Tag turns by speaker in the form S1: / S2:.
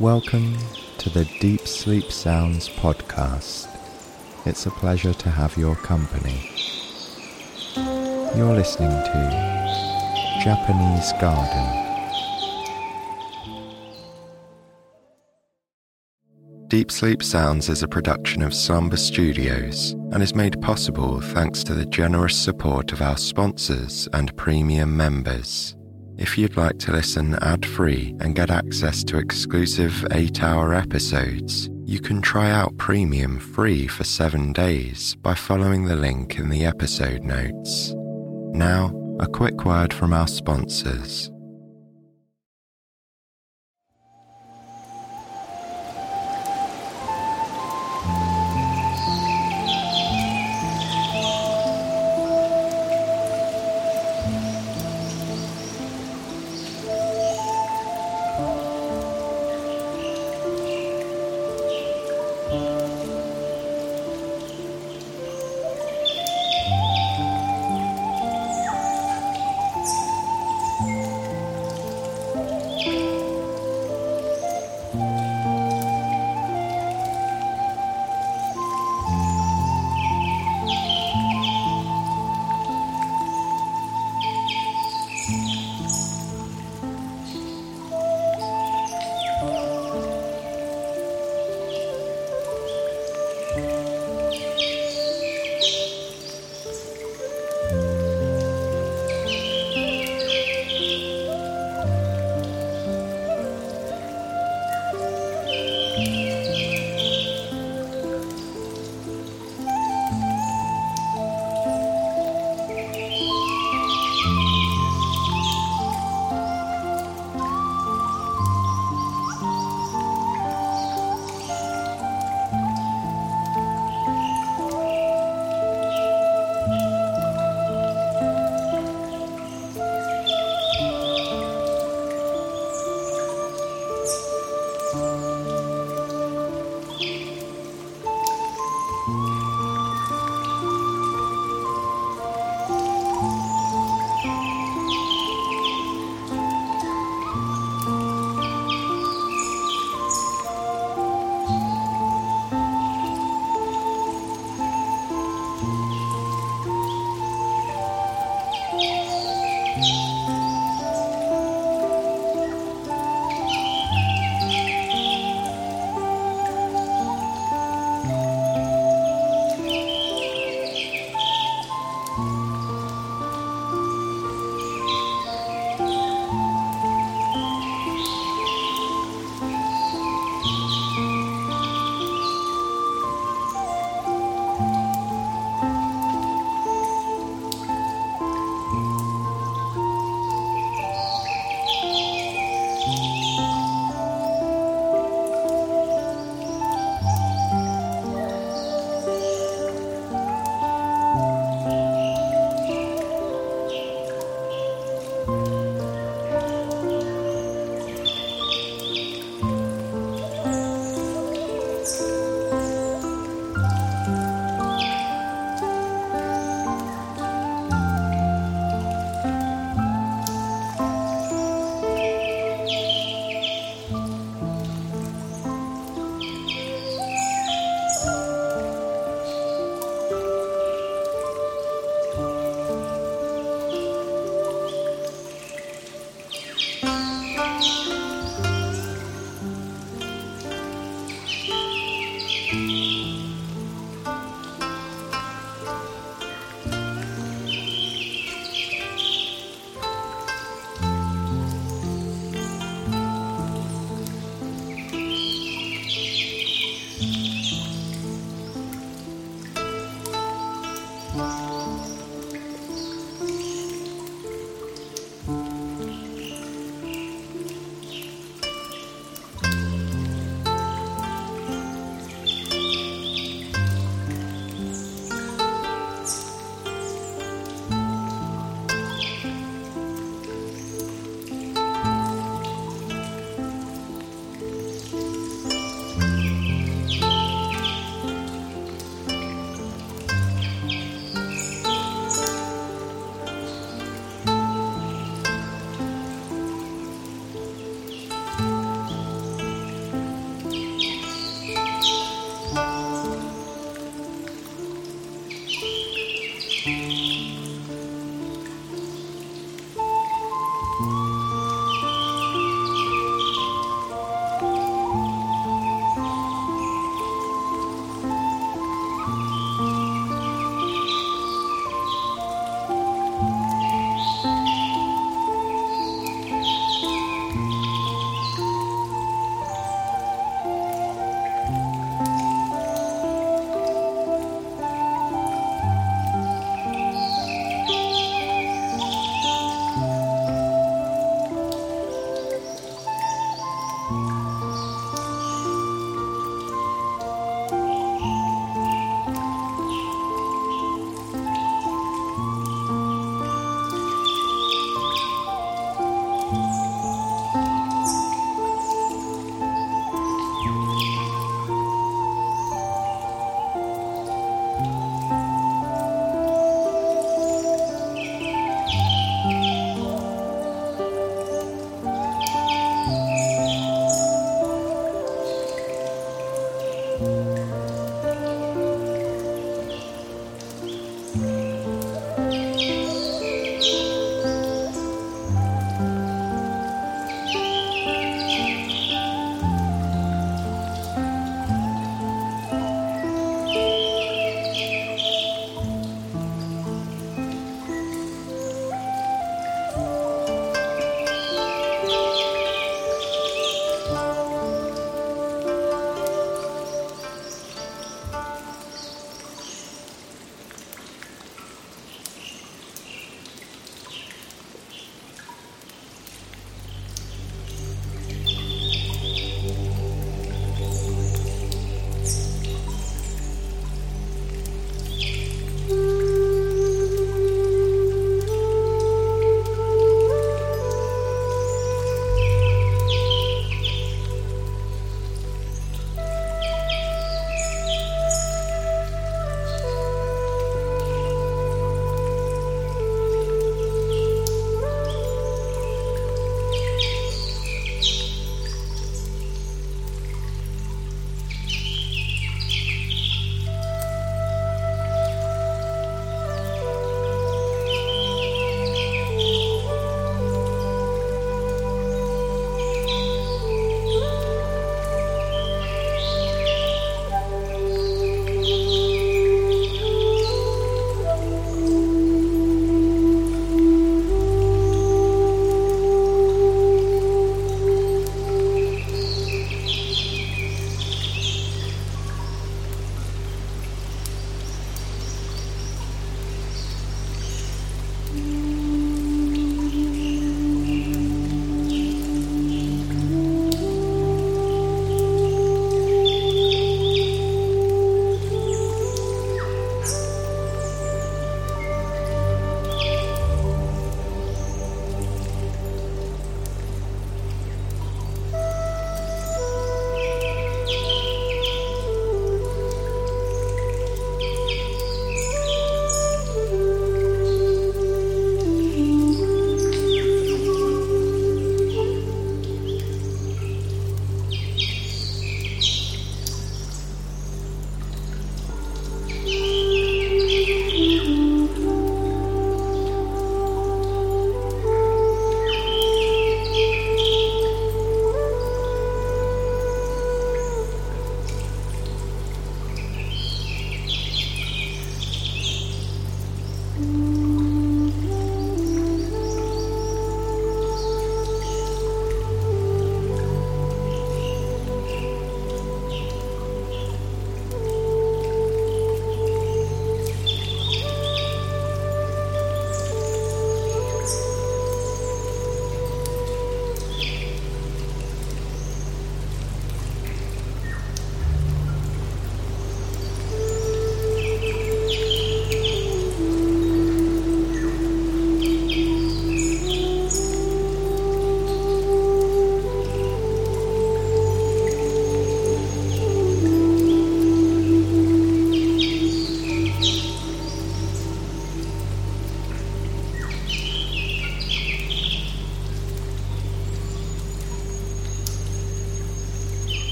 S1: Welcome to the Deep Sleep Sounds podcast. It's a pleasure to have your company. You're listening to Japanese Garden. Deep Sleep Sounds is a production of Slumber Studios and is made possible thanks to the generous support of our sponsors and premium members. If you'd like to listen ad free and get access to exclusive 8 hour episodes, you can try out Premium free for 7 days by following the link in the episode notes. Now, a quick word from our sponsors.